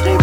wanna